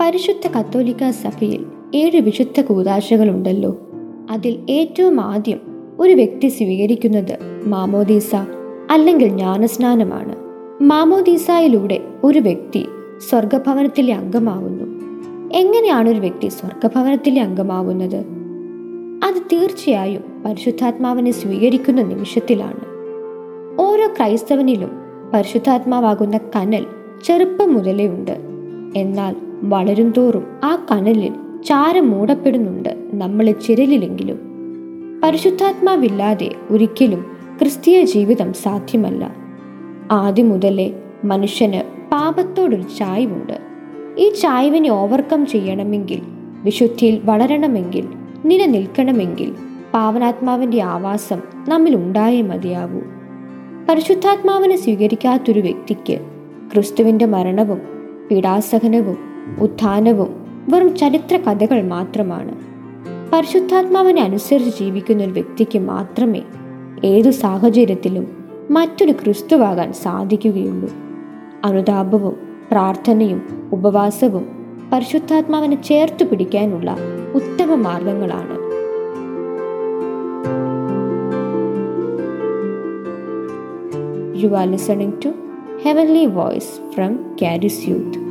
പരിശുദ്ധ കത്തോലിക്ക സഭയിൽ ഏഴ് വിശുദ്ധ കൂതാശകളുണ്ടല്ലോ. അതിൽ ഏറ്റവും ആദ്യം ഒരു വ്യക്തി സ്വീകരിക്കുന്നത് മാമോദീസ അല്ലെങ്കിൽ ജ്ഞാനസ്നാനമാണ്. മാമോദീസയിലൂടെ ഒരു വ്യക്തി സ്വർഗഭവനത്തിലെ അംഗമാവുന്നു. എങ്ങനെയാണ് ഒരു വ്യക്തി സ്വർഗഭവനത്തിലെ അംഗമാവുന്നത്? അത് തീർച്ചയായും പരിശുദ്ധാത്മാവിനെ സ്വീകരിക്കുന്ന നിമിഷത്തിലാണ്. ഓരോ ക്രൈസ്തവനിലും പരിശുദ്ധാത്മാവാകുന്ന കനൽ ചെറുപ്പം മുതലേ ഉണ്ട്. എന്നാൽ വളരും തോറും ആ കനലിൽ ചാരം മൂടപ്പെടുന്നുണ്ട് നമ്മളെ ചിരലിലെങ്കിലും. പരിശുദ്ധാത്മാവില്ലാതെ ഒരിക്കലും ക്രിസ്തീയ ജീവിതം സാധ്യമല്ല. ആദ്യം മുതലേ മനുഷ്യന് പാപത്തോടൊരു ചായ്വുണ്ട്. ഈ ചായ്വിനെ ഓവർകം ചെയ്യണമെങ്കിൽ വിശുദ്ധിയിൽ വളരണമെങ്കിൽ നിലനിൽക്കണമെങ്കിൽ പാവനാത്മാവിന്റെ ആവാസം നമ്മിൽ ഉണ്ടായേ മതിയാവൂ പരിശുദ്ധാത്മാവിനെ സ്വീകരിക്കാത്തൊരു വ്യക്തിക്ക് ക്രിസ്തുവിന്റെ മരണവും പീഡാസഹനവും ഉത്ഥാനവും വെറും ചരിത്ര കഥകൾ മാത്രമാണ്. പരിശുദ്ധാത്മാവിനെ അനുസരിച്ച് ജീവിക്കുന്ന ഒരു വ്യക്തിക്ക് മാത്രമേ ഏതു സാഹചര്യത്തിലും മറ്റൊരു ക്രിസ്തുവാകാൻ സാധിക്കുകയുള്ളൂ. അനുതാപവും പ്രാർത്ഥനയും ഉപവാസവും പരിശുദ്ധാത്മാവിനെ ചേർത്ത് പിടിക്കാനുള്ള ഉത്തമ മാർഗങ്ങളാണ്. You are listening to heavenly voice from Charis Youth.